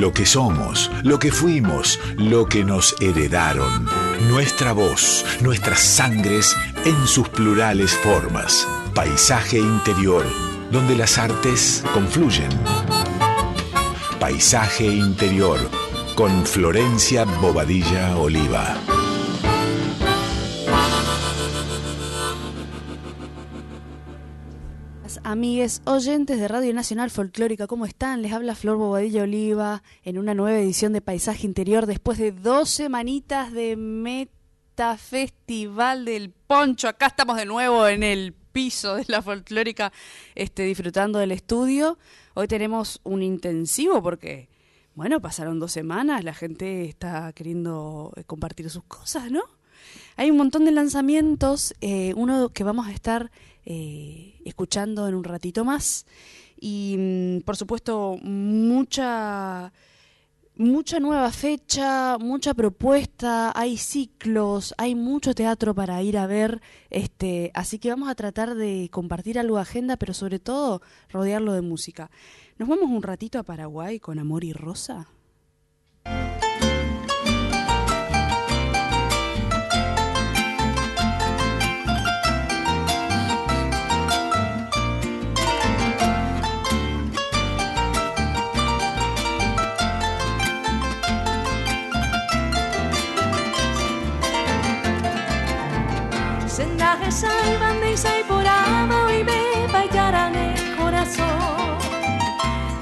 lo que somos, lo que fuimos, lo que nos heredaron. Nuestra voz, nuestras sangres en sus plurales formas. Paisaje interior, donde las artes confluyen. Paisaje interior, con Florencia Bobadilla Oliva. Amigues oyentes de Radio Nacional Folclórica, ¿cómo están? Les habla Flor Bobadilla Oliva en una nueva edición de Paisaje Interior después de dos semanitas de Meta Festival del Poncho. Acá estamos de nuevo en el piso de la folclórica este, disfrutando del estudio. Hoy tenemos un intensivo porque, bueno, pasaron dos semanas, la gente está queriendo eh, compartir sus cosas, ¿no? Hay un montón de lanzamientos, eh, uno que vamos a estar eh, escuchando en un ratito más. Y mm, por supuesto, mucha mucha nueva fecha, mucha propuesta, hay ciclos, hay mucho teatro para ir a ver, este, así que vamos a tratar de compartir algo de agenda, pero sobre todo rodearlo de música. ¿Nos vamos un ratito a Paraguay con Amor y Rosa? Sendaje salvan de Isaiporama y me bailarán el corazón.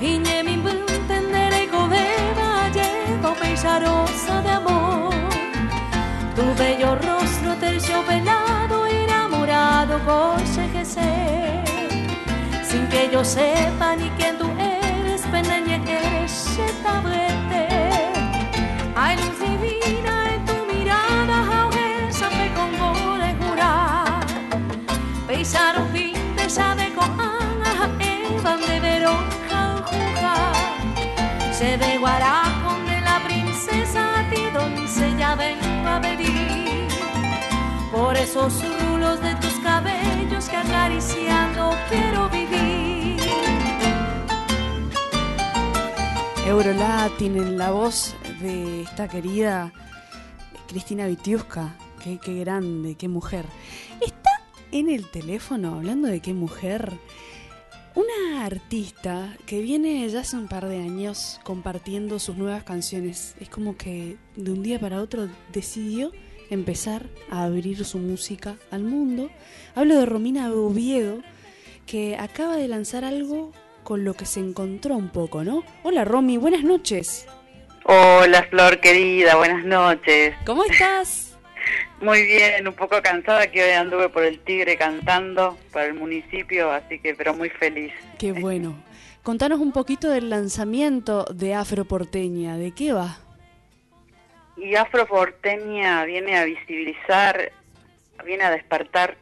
Y ne mi entendere coveva llevo rosa de amor. Tu bello rostro terciopelado enamorado coche que. Sin que yo sepa ni quién tú eres, peneñe eres de sabe con Ana, Evan de Verón. Se de Guaracón de la princesa, a ti doncella vengo a pedir. Por esos rulos de tus cabellos que acariciando quiero vivir. Eurolatin en la voz de esta querida Cristina Vitiusca. Qué, qué grande, qué mujer. En el teléfono, hablando de qué mujer, una artista que viene ya hace un par de años compartiendo sus nuevas canciones. Es como que de un día para otro decidió empezar a abrir su música al mundo. Hablo de Romina Oviedo, que acaba de lanzar algo con lo que se encontró un poco, ¿no? Hola Romy, buenas noches. Hola Flor querida, buenas noches. ¿Cómo estás? Muy bien, un poco cansada que hoy anduve por el Tigre cantando para el municipio, así que pero muy feliz. Qué bueno. Contanos un poquito del lanzamiento de Afro Porteña, ¿de qué va? Y Afro Porteña viene a visibilizar, viene a despertar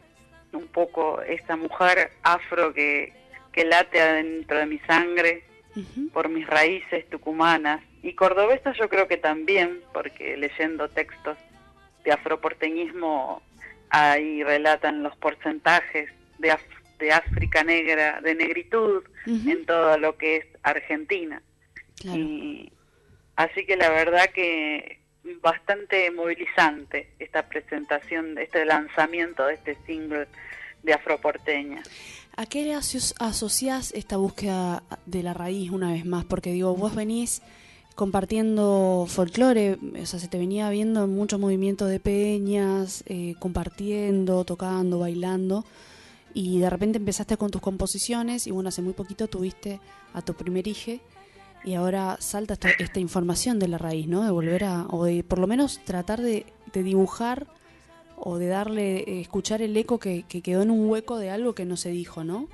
un poco esa mujer afro que, que late adentro de mi sangre por mis raíces tucumanas y cordobesas yo creo que también, porque leyendo textos de afroporteñismo ahí relatan los porcentajes de, Af- de África negra, de negritud en todo lo que es Argentina. Claro. Y así que la verdad que bastante movilizante esta presentación, este lanzamiento de este single de Afroporteña. ¿A qué le aso- asociás esta búsqueda de la raíz una vez más? Porque digo, vos venís compartiendo folclore, o sea, se te venía viendo mucho movimiento de peñas, eh, compartiendo, tocando, bailando, y de repente empezaste con tus composiciones y bueno, hace muy poquito tuviste a tu primer hijo y ahora salta esta, información de la raíz, ¿no? De volver a, o de por lo menos tratar de, de dibujar o de darle, eh, escuchar el eco que quedó en un hueco de algo que no se dijo, ¿no?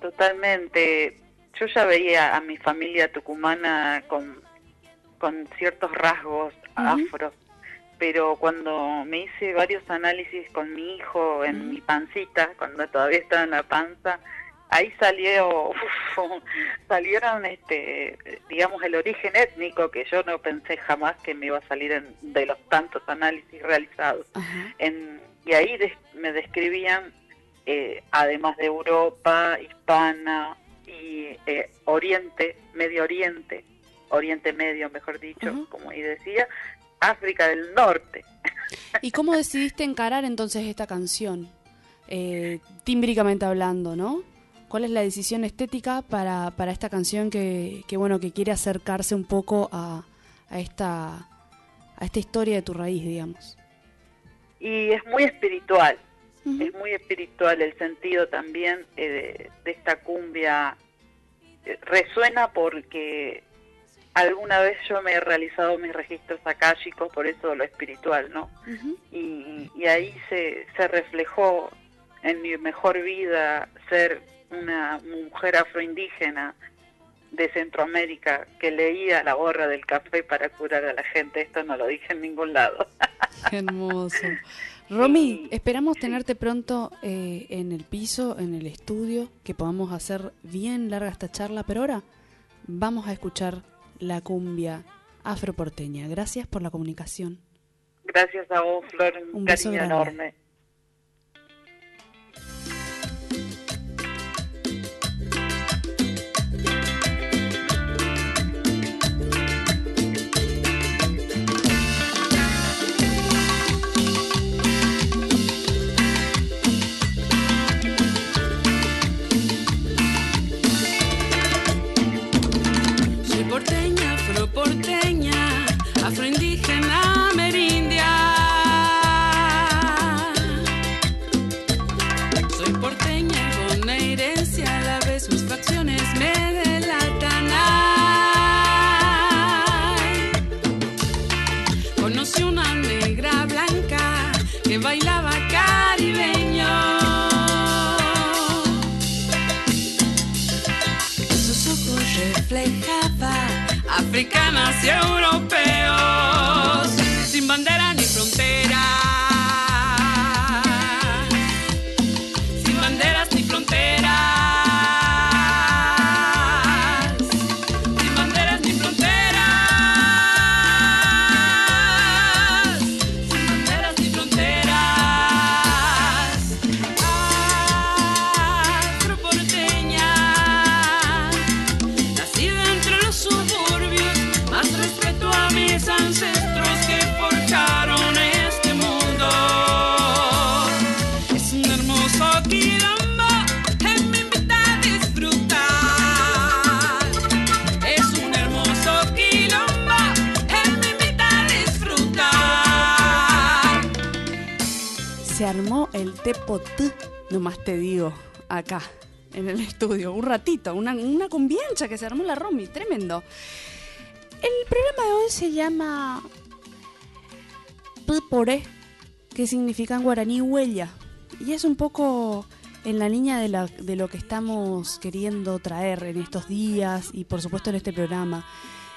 Totalmente. Yo ya veía a mi familia tucumana con, con ciertos rasgos afros, pero cuando me hice varios análisis con mi hijo en mi pancita, cuando todavía estaba en la panza, ahí salió, uf, salieron, este, digamos, el origen étnico que yo no pensé jamás que me iba a salir en- de los tantos análisis realizados. En- y ahí des- me describían, eh, además de Europa, Hispana y eh, Oriente, Medio Oriente, Oriente Medio, mejor dicho, como y decía, África del Norte. ¿Y cómo decidiste encarar entonces esta canción? Eh, tímbricamente hablando, ¿no? ¿Cuál es la decisión estética para, para esta canción que, que, bueno, que quiere acercarse un poco a, a, esta, a esta historia de tu raíz, digamos? Y es muy espiritual, es muy espiritual el sentido también eh, de, esta cumbia. Eh, resuena porque alguna vez yo me he realizado mis registros akáshicos, por eso lo espiritual, ¿no? y, y, ahí se, se reflejó en mi mejor vida ser una mujer afroindígena de Centroamérica que leía la borra del café para curar a la gente. Esto no lo dije en ningún lado. hermoso. Romy, esperamos tenerte pronto eh, en el piso, en el estudio, que podamos hacer bien larga esta charla, pero ahora vamos a escuchar la cumbia afroporteña. Gracias por la comunicación. Gracias a vos, Flor, un, cariño enorme. Africanas y europeos, el tepot, nomás te digo, acá, en el estudio, un ratito, una, una que se armó la Romy, tremendo. El programa de hoy se llama Pore, que significa en guaraní huella, y es un poco en la línea de, la, de lo que estamos queriendo traer en estos días y por supuesto en este programa.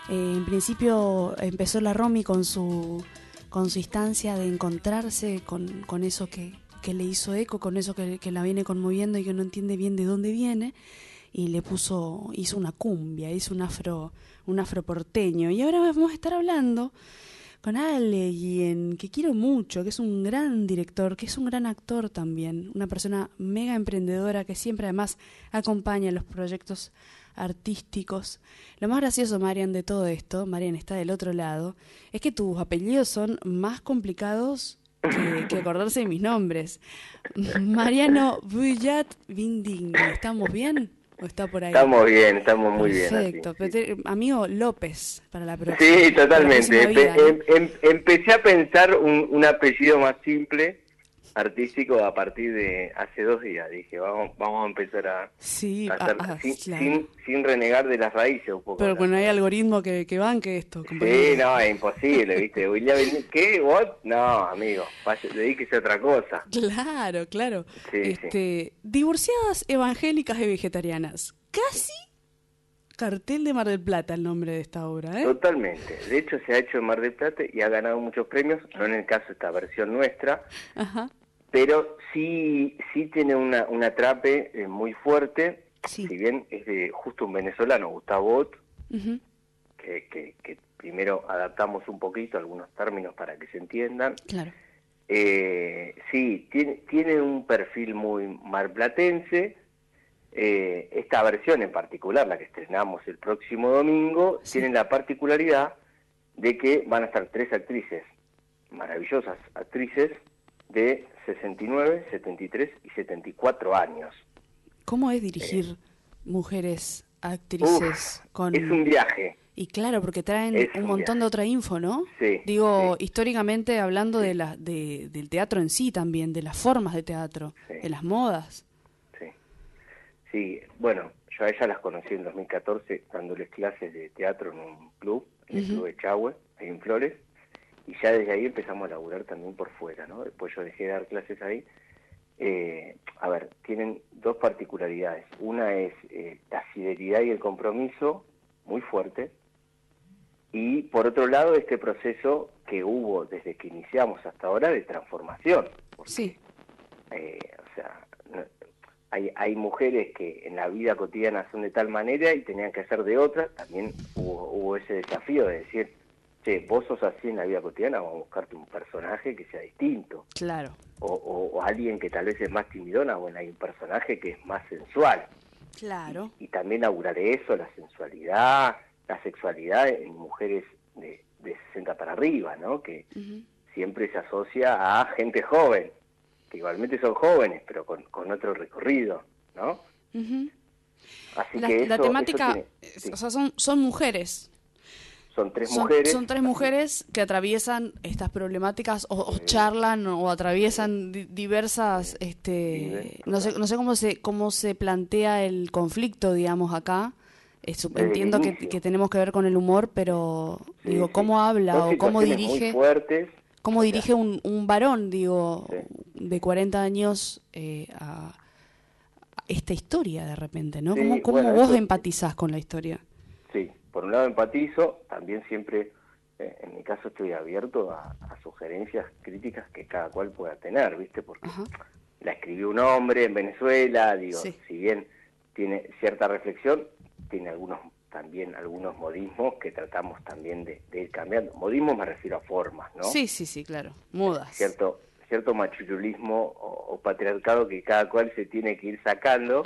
Eh, en principio empezó la Romy con su con instancia de encontrarse con, con eso que, que le hizo eco con eso que, la viene conmoviendo y que no entiende bien de dónde viene y le puso hizo una cumbia hizo un afro un afro porteño y ahora vamos a estar hablando con alguien que quiero mucho que es un gran director que es un gran actor también una persona mega emprendedora que siempre además acompaña los proyectos artísticos. Lo más gracioso, Marian, de todo esto, Marian está del otro lado, es que tus apellidos son más complicados que, acordarse de mis nombres. Mariano Buyat Vinding, ¿estamos bien? ¿O está por ahí? Estamos bien, estamos muy bien. Perfecto. Amigo López, para la próxima. Sí, totalmente. Em, em, empecé a pensar un, un apellido más simple artístico a partir de hace dos días. Dije, vamos, vamos a empezar a, sí, hacer, ah, sin, sin, renegar de las raíces un poco. Pero cuando hay algoritmo que, que banque esto. Sí, no, es imposible, ¿viste? ¿Qué? ¿What? No, amigo, dedíquese a otra cosa. Claro, claro. este, Divorciadas evangélicas y vegetarianas. Casi cartel de Mar del Plata el nombre de esta obra, ¿eh? Totalmente. De hecho, se ha hecho en Mar del Plata y ha ganado muchos premios, no en el caso de esta versión nuestra, Ajá pero sí sí tiene una, un atrape eh, muy fuerte, si bien es de justo un venezolano, Gustavo Ott, que, que, primero adaptamos un poquito algunos términos para que se entiendan. Claro. Eh, sí, tiene, tiene un perfil muy marplatense, eh, esta versión en particular, la que estrenamos el próximo domingo, tiene la particularidad de que van a estar tres actrices, maravillosas actrices, de 69, 73 y 74 años. ¿Cómo es dirigir eh, mujeres actrices con... Es un viaje. Y claro, porque traen un, montón de otra info, ¿no? Sí. Digo, históricamente hablando de la, de, del teatro en sí también, de las formas de teatro, de las modas. Sí. Sí, bueno, yo a ellas las conocí en 2014 dándoles clases de teatro en un club, en el Club de Chahue, ahí en Flores, y ya desde ahí empezamos a laburar también por fuera, ¿no? Después yo dejé de dar clases ahí. Eh, a ver, tienen dos particularidades. Una es eh, la fidelidad y el compromiso muy fuerte, y por otro lado este proceso que hubo desde que iniciamos hasta ahora de transformación. sí. Eh, o sea, hay, hay mujeres que en la vida cotidiana son de tal manera y tenían que ser de otra, también hubo, hubo ese desafío de decir, che, vos sos así en la vida cotidiana, vamos a buscarte un personaje que sea distinto. Claro. O, o, alguien que tal vez es más timidona, bueno, hay un personaje que es más sensual. Claro. Y, y también augurar eso, la sensualidad, la sexualidad en mujeres de, de 60 para arriba, ¿no? Que siempre se asocia a gente joven, que igualmente son jóvenes, pero con, con otro recorrido, ¿no? Así la, que la temática, o sea, son, son mujeres. Son tres mujeres. Son tres mujeres que atraviesan estas problemáticas o, charlan o atraviesan diversas, este, no sé, no sé cómo se, cómo se plantea el conflicto, digamos, acá. Entiendo que, que, tenemos que ver con el humor, pero digo, ¿cómo habla o cómo dirige? ¿Cómo dirige un, un varón, digo, de 40 años eh, a, esta historia de repente, ¿no? ¿Cómo, cómo vos empatizás con la historia? Por un lado empatizo, también siempre, eh, en mi caso estoy abierto a, sugerencias críticas que cada cual pueda tener, ¿viste? Porque la escribió un hombre en Venezuela, digo, si bien tiene cierta reflexión, tiene algunos también algunos modismos que tratamos también de, ir cambiando. Modismo me refiero a formas, ¿no? Sí, sí, sí, claro, mudas. Cierto, cierto machirulismo o, patriarcado que cada cual se tiene que ir sacando,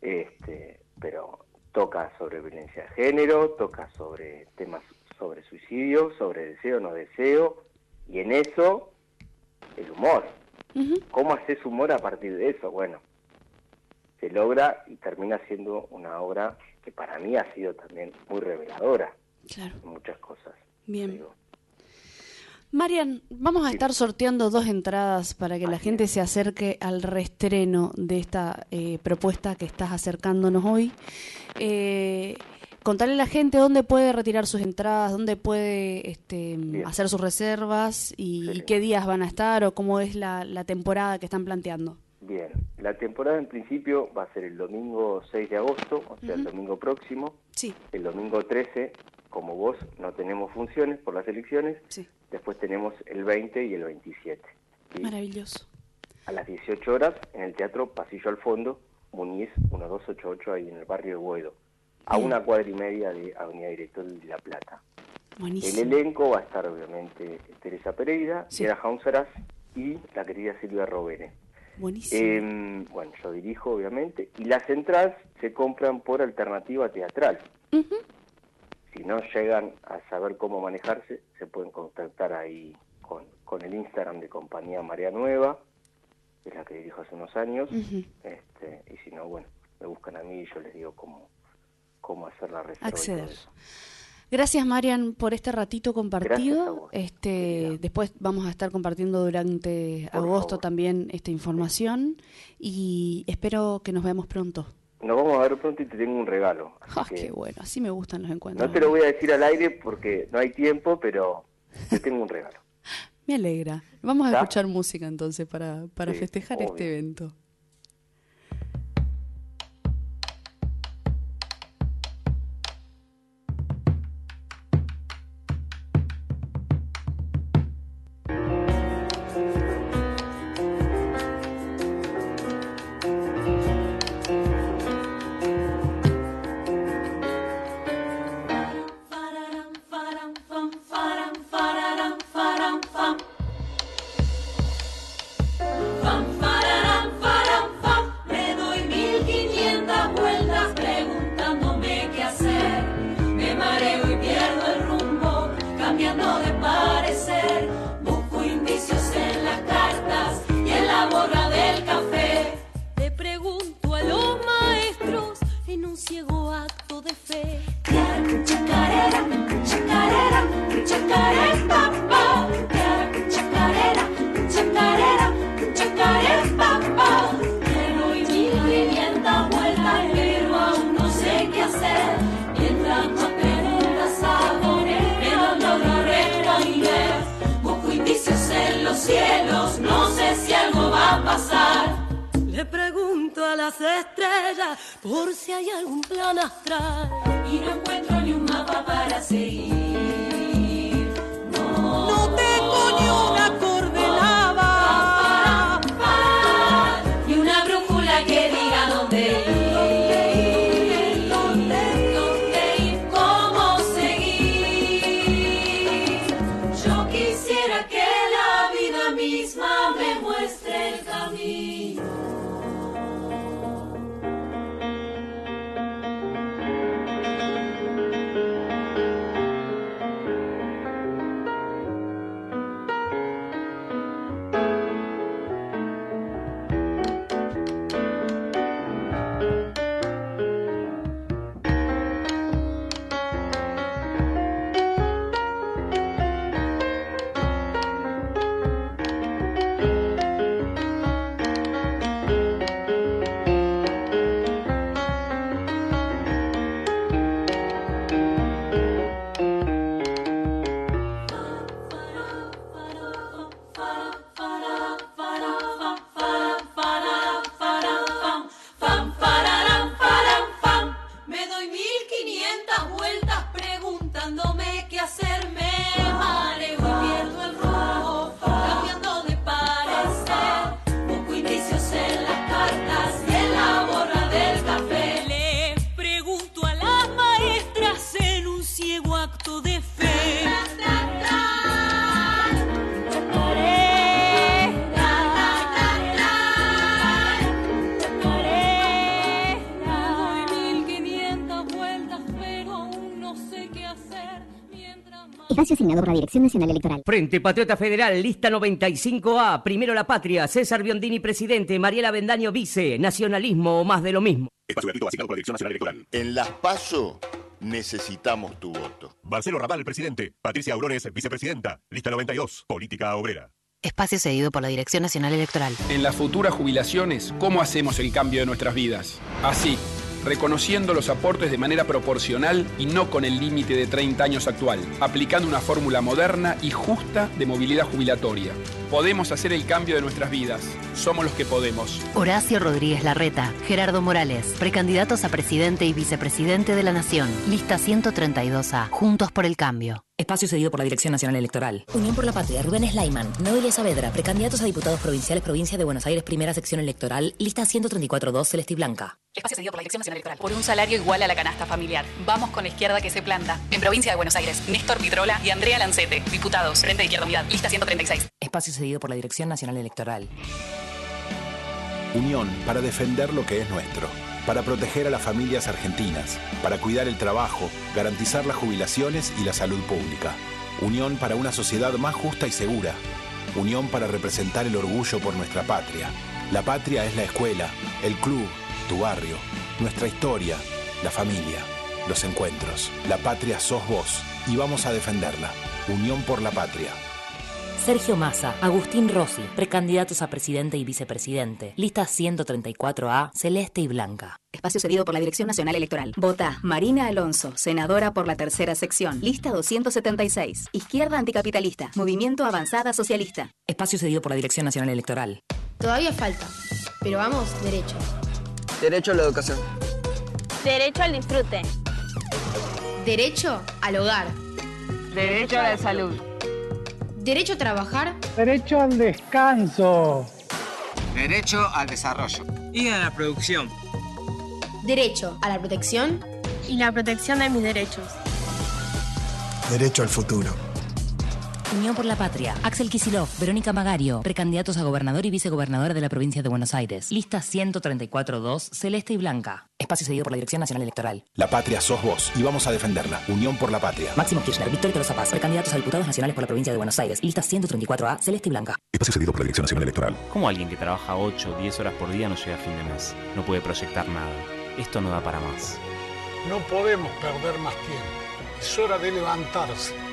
este, pero toca sobre violencia de género, toca sobre temas sobre suicidio, sobre deseo, no deseo, y en eso el humor. ¿Cómo haces humor a partir de eso? Bueno, se logra y termina siendo una obra que para mí ha sido también muy reveladora claro. en muchas cosas. Bien. Marian, vamos a estar sorteando dos entradas para que la gente se acerque al reestreno de esta eh, propuesta que estás acercándonos hoy. Eh, contarle a la gente dónde puede retirar sus entradas, dónde puede este, hacer sus reservas y, qué días van a estar o cómo es la, la temporada que están planteando. Bien, la temporada en principio va a ser el domingo 6 de agosto, o sea, el domingo próximo. Sí. El domingo 13, como vos, no tenemos funciones por las elecciones. Sí. Después tenemos el 20 y el 27. Maravilloso. A las 18 horas en el Teatro Pasillo al Fondo, Muniz 1288, ahí en el barrio de Buedo, a una cuadra y media de Avenida Director de La Plata. Buenísimo. El elenco va a estar obviamente Teresa Pereira, sí. Sierra y la querida Silvia Rovere. Buenísimo. bueno, yo dirijo, obviamente, y las entradas se compran por alternativa teatral. Si no llegan a saber cómo manejarse, se pueden contactar ahí con, con el Instagram de Compañía Marea Nueva, que es la que dirijo hace unos años, este, y si no, bueno, me buscan a mí y yo les digo cómo, cómo hacer la reserva. Acceder. Gracias, Marian, por este ratito compartido. este, después vamos a estar compartiendo durante agosto también esta información y espero que nos veamos pronto. Nos vamos a ver pronto y te tengo un regalo. Ah, qué bueno, así me gustan los encuentros. No te lo voy a decir al aire porque no hay tiempo, pero te tengo un regalo. me alegra. Vamos a escuchar música entonces para, para festejar este evento. no sé si algo va a pasar. Le pregunto a las estrellas por si hay algún plan astral. Y no encuentro ni un mapa para seguir. No, no tengo ni una cosa. Espacio asignado por la Dirección Nacional Electoral. Frente Patriota Federal, lista 95A, primero la patria, César Biondini presidente, Mariela Bendaño vice, nacionalismo o más de lo mismo. Espacio gratuito asignado por la Dirección Nacional Electoral. En las PASO necesitamos tu voto. Marcelo Raval, presidente. Patricia Aurones, vicepresidenta. Lista 92, política obrera. Espacio cedido por la Dirección Nacional Electoral. En las futuras jubilaciones, ¿cómo hacemos el cambio de nuestras vidas? Así, reconociendo los aportes de manera proporcional y no con el límite de 30 años actual, aplicando una fórmula moderna y justa de movilidad jubilatoria. Podemos hacer el cambio de nuestras vidas. Somos los que podemos. Horacio Rodríguez Larreta, Gerardo Morales, precandidatos a presidente y vicepresidente de la Nación. Lista 132A, Juntos por el Cambio. Espacio cedido por la Dirección Nacional Electoral. Unión por la Patria, Rubén Slayman, Noelia Saavedra, precandidatos a diputados provinciales, Provincia de Buenos Aires, Primera Sección Electoral, lista 134-2, Celeste y Blanca. Espacio cedido por la Dirección Nacional Electoral. Por un salario igual a la canasta familiar. Vamos con la izquierda que se planta. En Provincia de Buenos Aires, Néstor Pitrola y Andrea Lancete. Diputados, Frente de Izquierda Unidad. Lista 136. Espacio cedido por la Dirección Nacional Electoral. Unión para defender lo que es nuestro, para proteger a las familias argentinas, para cuidar el trabajo, garantizar las jubilaciones y la salud pública. Unión para una sociedad más justa y segura. Unión para representar el orgullo por nuestra patria. La patria es la escuela, el club, tu barrio, nuestra historia, la familia, los encuentros. La patria sos vos y vamos a defenderla. Unión por la patria. Sergio Massa, Agustín Rossi, precandidatos a presidente y vicepresidente. Lista 134A, Celeste y Blanca. Espacio cedido por la Dirección Nacional Electoral. Vota Marina Alonso, senadora por la tercera sección. Lista 276. Izquierda anticapitalista. Movimiento Avanzada Socialista. Espacio cedido por la Dirección Nacional Electoral. Todavía falta, pero vamos derecho. Derecho a la educación. Derecho al disfrute. Derecho al hogar. Derecho a la salud. Derecho a trabajar. Derecho al descanso. Derecho al desarrollo. Y a la producción. Derecho a la protección. Y la protección de mis derechos. Derecho al futuro. Unión por la Patria, Axel Kisilov, Verónica Magario, precandidatos a gobernador y vicegobernadora de la provincia de Buenos Aires. Lista 134-2, Celeste y Blanca. Espacio cedido por la Dirección Nacional Electoral. La patria sos vos y vamos a defenderla. Unión por la patria. Máximo Kirchner, Victoria Tolosa Paz, precandidatos a diputados nacionales por la provincia de Buenos Aires. Lista 134A, Celeste y Blanca. Espacio cedido por la Dirección Nacional Electoral. ¿Cómo alguien que trabaja 8 o 10 horas por día no llega a fin de mes? No puede proyectar nada. Esto no da para más. No podemos perder más tiempo. Es hora de levantarse.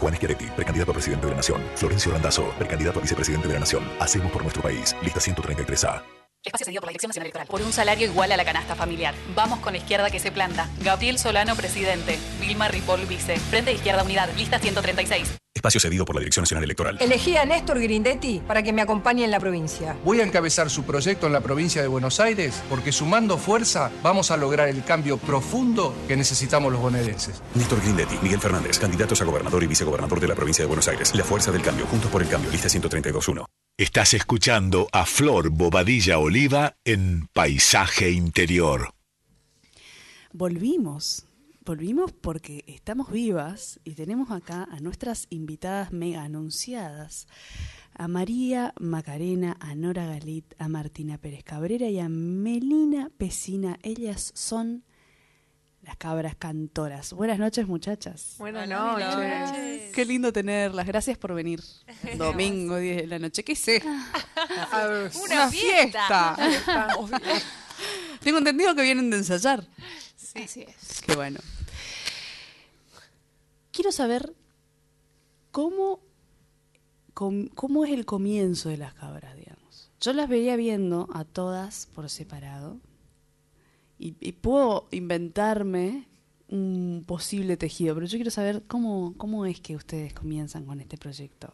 Juan Schiaretti, precandidato a presidente de la Nación. Florencio Randazzo, precandidato a vicepresidente de la Nación. Hacemos por nuestro país. Lista 133A. Espacio cedido por la Dirección Nacional Electoral. Por un salario igual a la canasta familiar. Vamos con la izquierda que se planta. Gabriel Solano, presidente. Vilma Ripoll, vice. Frente de Izquierda Unidad. Lista 136. Espacio cedido por la Dirección Nacional Electoral. Elegí a Néstor Grindetti para que me acompañe en la provincia. Voy a encabezar su proyecto en la provincia de Buenos Aires porque sumando fuerza vamos a lograr el cambio profundo que necesitamos los bonaerenses. Néstor Grindetti, Miguel Fernández, candidatos a gobernador y vicegobernador de la provincia de Buenos Aires. La fuerza del cambio, juntos por el cambio, lista 132.1. Estás escuchando a Flor Bobadilla Oliva en Paisaje Interior. Volvimos. Volvimos porque estamos vivas y tenemos acá a nuestras invitadas mega anunciadas, a María Macarena, a Nora Galit, a Martina Pérez Cabrera y a Melina Pesina. Ellas son las cabras cantoras. Buenas noches, muchachas. Buenas noches. Qué lindo tenerlas. Gracias por venir. Domingo, 10 de la noche. ¿Qué sé? Una, fiesta. Tengo entendido que vienen de ensayar. Sí. Así es. Qué bueno. Quiero saber cómo, cómo es el comienzo de las cabras, digamos. Yo las veía viendo a todas por separado y, puedo inventarme un posible tejido, pero yo quiero saber cómo, cómo es que ustedes comienzan con este proyecto.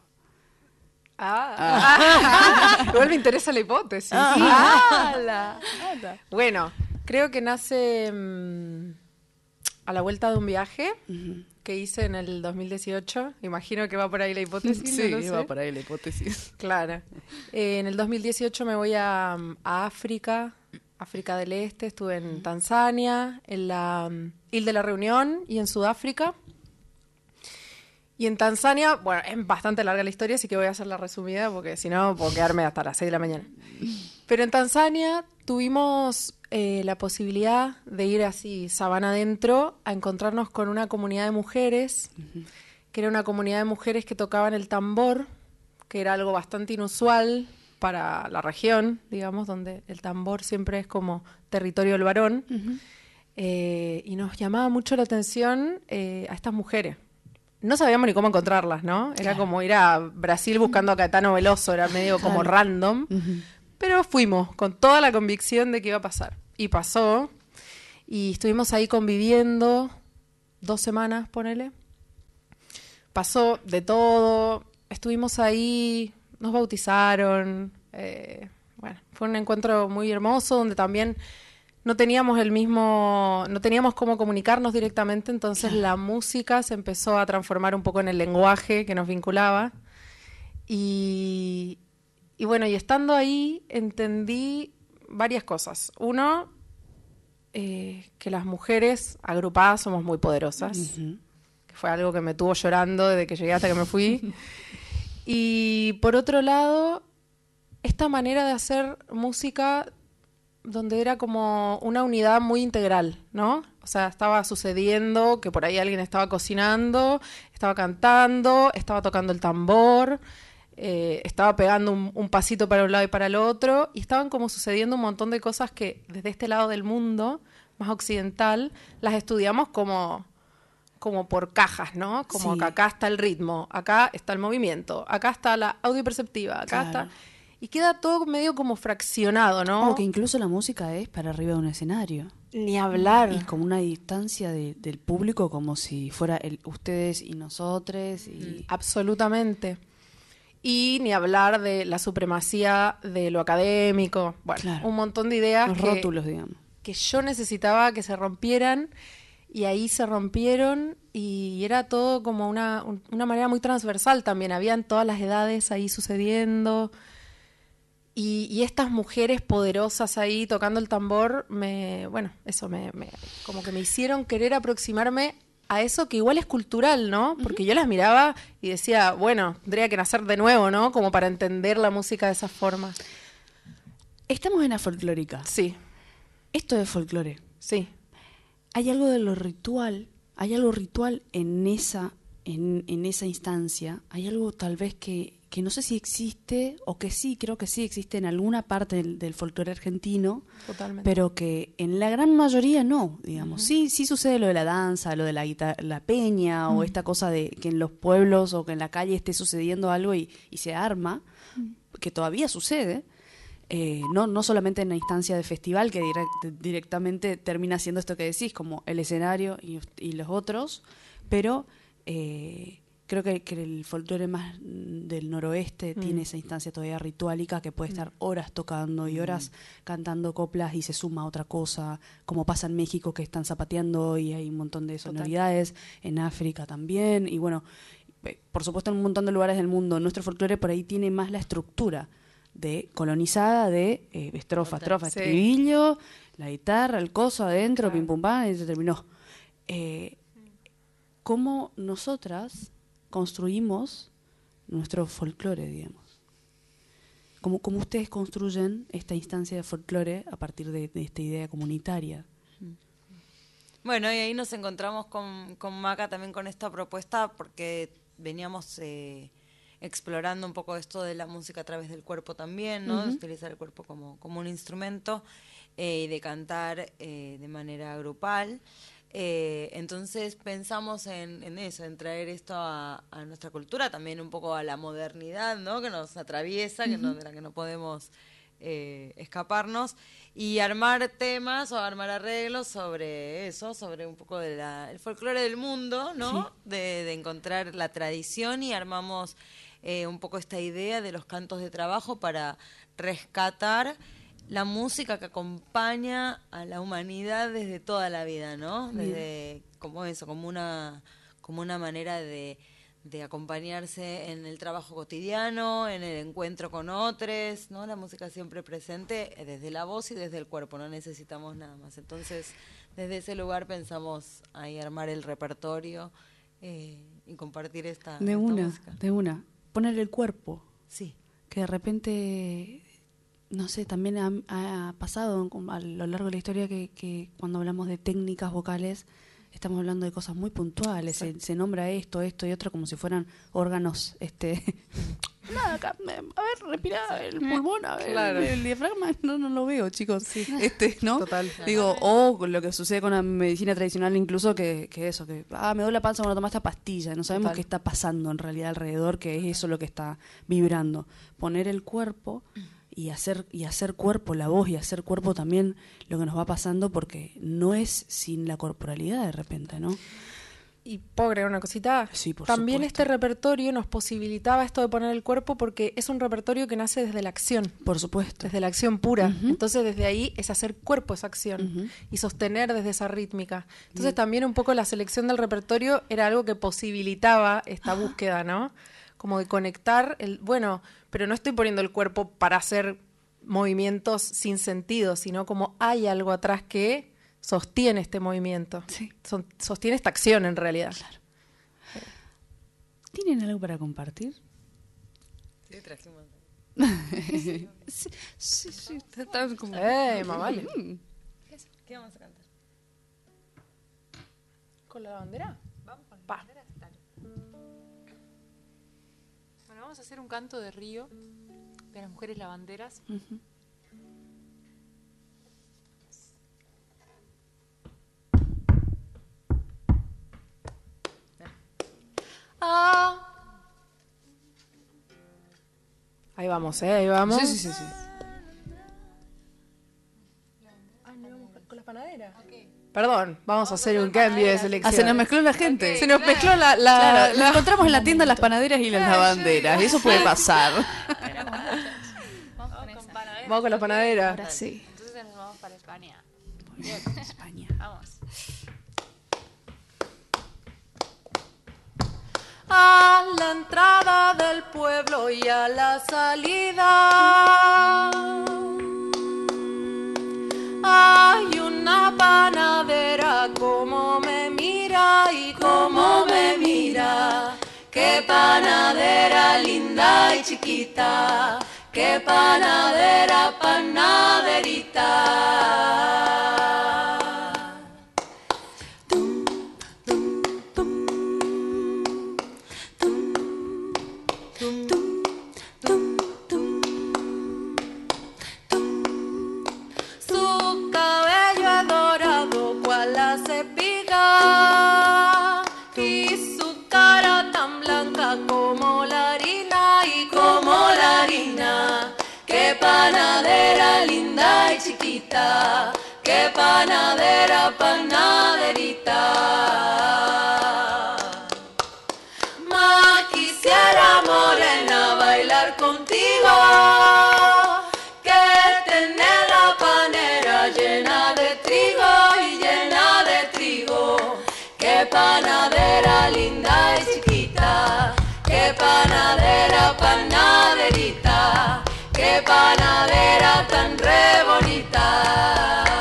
Ah, igual me interesa la hipótesis. Ah. Bueno, creo que nace mm, a la vuelta de un viaje que hice en el 2018. Imagino que va por ahí la hipótesis. Sí, va por ahí la hipótesis. Claro. Eh, en el 2018 me voy a, a, África, África del Este. Estuve en Tanzania, en la um, Isla de la Reunión y en Sudáfrica. Y en Tanzania, bueno, es bastante larga la historia, así que voy a hacerla resumida porque si no puedo quedarme hasta las 6 de la mañana. Pero en Tanzania tuvimos eh, la posibilidad de ir así, sabana adentro, a encontrarnos con una comunidad de mujeres, que era una comunidad de mujeres que tocaban el tambor, que era algo bastante inusual para la región, digamos, donde el tambor siempre es como territorio del varón. Eh, y nos llamaba mucho la atención eh, a estas mujeres. No sabíamos ni cómo encontrarlas, ¿no? Era como ir a Brasil buscando a Caetano Veloso, era medio como random. Pero fuimos con toda la convicción de que iba a pasar. Y pasó. Y estuvimos ahí conviviendo dos semanas, ponele. Pasó de todo. Estuvimos ahí, nos bautizaron. Eh, bueno, fue un encuentro muy hermoso donde también no teníamos el mismo, no teníamos cómo comunicarnos directamente, entonces la música se empezó a transformar un poco en el lenguaje que nos vinculaba. Y, y bueno, y estando ahí entendí varias cosas. Uno, eh, que las mujeres agrupadas somos muy poderosas, que fue algo que me tuvo llorando desde que llegué hasta que me fui. y por otro lado, esta manera de hacer música donde era como una unidad muy integral, ¿no? O sea, estaba sucediendo que por ahí alguien estaba cocinando, estaba cantando, estaba tocando el tambor, eh, estaba pegando un, pasito para un lado y para el otro, y estaban como sucediendo un montón de cosas que desde este lado del mundo, más occidental, las estudiamos como, como por cajas, ¿no? Como que acá está el ritmo, acá está el movimiento, acá está la audio perceptiva, acá está... Y queda todo medio como fraccionado, ¿no? Como que incluso la música es para arriba de un escenario. Ni hablar. Y como una distancia del público, como si fuera el, ustedes y nosotros. Y... Absolutamente y ni hablar de la supremacía de lo académico, bueno, un montón de ideas Los que, rótulos, digamos. que yo necesitaba que se rompieran y ahí se rompieron y era todo como una, una manera muy transversal también, habían todas las edades ahí sucediendo y, y, estas mujeres poderosas ahí tocando el tambor, me, bueno, eso me, me, como que me hicieron querer aproximarme a eso que igual es cultural, ¿no? Porque yo las miraba y decía, bueno, tendría que nacer de nuevo, ¿no? Como para entender la música de esa forma. Estamos en la folclórica. Sí. Esto es folclore. Sí. Hay algo de lo ritual, hay algo ritual en esa, en, en esa instancia, hay algo tal vez que, que no sé si existe, o que sí, creo que sí existe en alguna parte del, folclore argentino, pero que en la gran mayoría no, digamos. Sí, sí sucede lo de la danza, lo de la, la peña, o esta cosa de que en los pueblos o que en la calle esté sucediendo algo y, se arma, que todavía sucede. Eh, no, no solamente en la instancia de festival, que directamente termina siendo esto que decís, como el escenario y, los otros, pero... Eh, creo que, que el folclore más mm, del noroeste Mm. tiene esa instancia todavía rituálica que puede estar horas tocando y horas cantando coplas y se suma otra cosa, como pasa en México que están zapateando y hay un montón de sonoridades, en África también, y bueno, eh, por supuesto en un montón de lugares del mundo. Nuestro folclore por ahí tiene más la estructura de colonizada de eh, estrofa, estrofa, Sí. estribillo, la guitarra, el coso adentro, pim pum pam, y se terminó. Eh, ¿Cómo nosotras construimos nuestro folclore, digamos? ¿Cómo, cómo ustedes construyen esta instancia de folclore a partir de, de esta idea comunitaria? Bueno, y ahí nos encontramos con, con Maca también con esta propuesta porque veníamos eh, explorando un poco esto de la música a través del cuerpo también, ¿no? Utilizar el cuerpo como, como un instrumento eh, y de cantar eh, de manera grupal. Eh, entonces pensamos en, en eso, en traer esto a, a nuestra cultura, también un poco a la modernidad, ¿no? Que nos atraviesa, que no, de la que no podemos eh, escaparnos y armar temas o armar arreglos sobre eso, sobre un poco del el folclore del mundo, ¿no? De, de encontrar la tradición y armamos eh, un poco esta idea de los cantos de trabajo para rescatar la música que acompaña a la humanidad desde toda la vida, ¿no? Desde como eso, como una, como una manera de, de acompañarse en el trabajo cotidiano, en el encuentro con otros, ¿no? La música siempre presente desde la voz y desde el cuerpo, no necesitamos nada más. Entonces, desde ese lugar pensamos ahí armar el repertorio eh, y compartir esta, De esta una, música. de una. Poner el cuerpo. Sí. Que de repente, no sé, también ha, ha pasado a lo largo de la historia que, que cuando hablamos de técnicas vocales, estamos hablando de cosas muy puntuales. Se, se nombra esto, esto y otro como si fueran órganos, este... Nada, a ver, respira el pulmón, a ver, Claro. el diafragma, no, no lo veo, chicos. Este, ¿no? Total. Digo, o con lo que sucede con la medicina tradicional incluso, que, que eso, que, ah, me duele la panza cuando tomas esta pastilla. No sabemos Total. qué está pasando en realidad alrededor, que es eso lo que está vibrando. Poner el cuerpo y hacer, y hacer cuerpo la voz y hacer cuerpo también lo que nos va pasando, porque no es sin la corporalidad de repente, ¿no? Y puedo agregar una cosita. Sí, por También supuesto. este repertorio nos posibilitaba esto de poner el cuerpo porque es un repertorio que nace desde la acción. Por supuesto. Desde la acción pura. Entonces desde ahí es hacer cuerpo esa acción y sostener desde esa rítmica. Entonces también un poco la selección del repertorio era algo que posibilitaba esta búsqueda, ¿no? Como de conectar el, bueno, pero no estoy poniendo el cuerpo para hacer movimientos sin sentido, sino como hay algo atrás que sostiene este movimiento. Son- sostiene esta acción en realidad. ¿Tienen algo para compartir? Sí, trajimos. sí, sí, sí, están como... Eh, más vale. Mm. ¿Qué vamos a cantar? ¿Con la bandera? Vamos a hacer un canto de río de las mujeres lavanderas. Ah. Ahí vamos, ¿eh? Ahí vamos. Sí, sí, sí, sí. Ah, no vamos con las panaderas. Perdón, vamos a hacer un cambio de selección. Ah, se nos mezcló la gente. Se nos mezcló la... la, Claro, la- nos encontramos en la tienda las panaderas y las lavanderas. y Eso puede pasar. Vamos con panaderas. Vamos con las panaderas. Ahora sí. Entonces nos vamos para España. Bien, España. Vamos. A la entrada del pueblo y a la salida Qué panadera linda y chiquita, qué panadera panaderita. Linda y chiquita, qué panadera panaderita, qué panadera tan re bonita.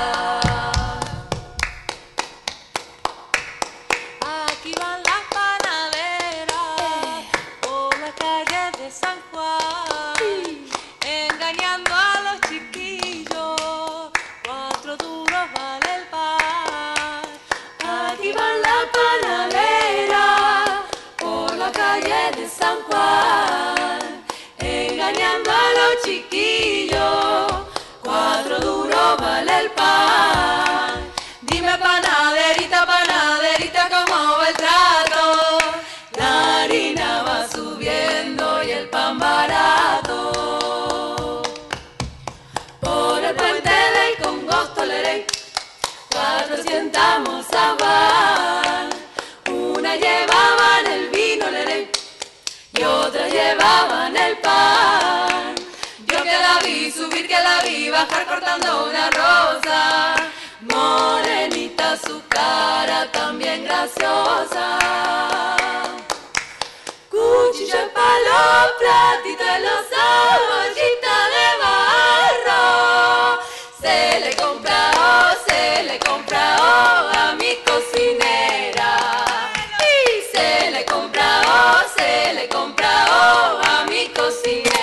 Panaderita, ¿cómo va el trato? La harina va subiendo y el pan barato. Por el puente del Congosto Lerén, cuatrocientas mozas van. Una llevaban el vino Lerén y otra llevaban el pan. Yo que la vi subir, que la vi bajar cortando una rosa. Cara también graciosa. Cuchillo en palo, platito en los ollita de barro. Se le compra, oh, se le compra oh, a mi cocinera. Y se le compra, oh, se le compra oh, a mi cocinera.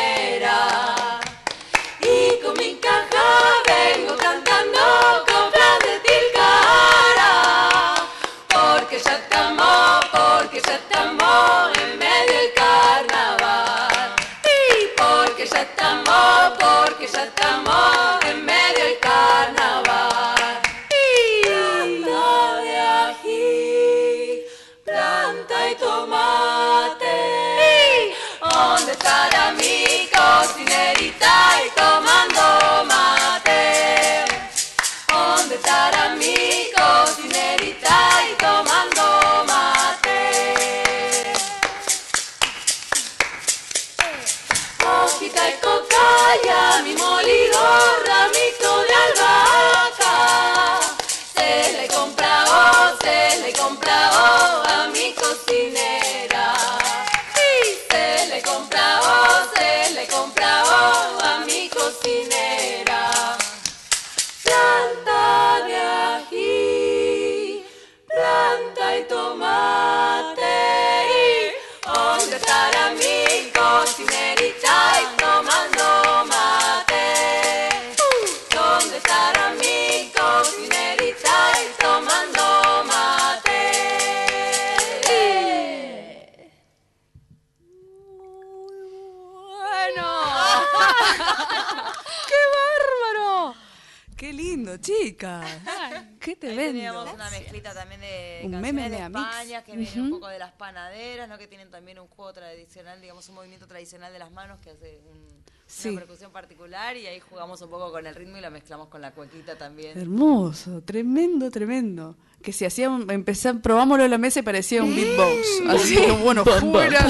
Panaderas, ¿no? que tienen también un juego tradicional, digamos un movimiento tradicional de las manos que hace un- Sí. una percusión particular y ahí jugamos un poco con el ritmo y la mezclamos con la cuequita también. Hermoso, tremendo, tremendo. Que si hacíamos, empecé, probámoslo en la mesa y parecía un beatbox. Así que bueno, fuera.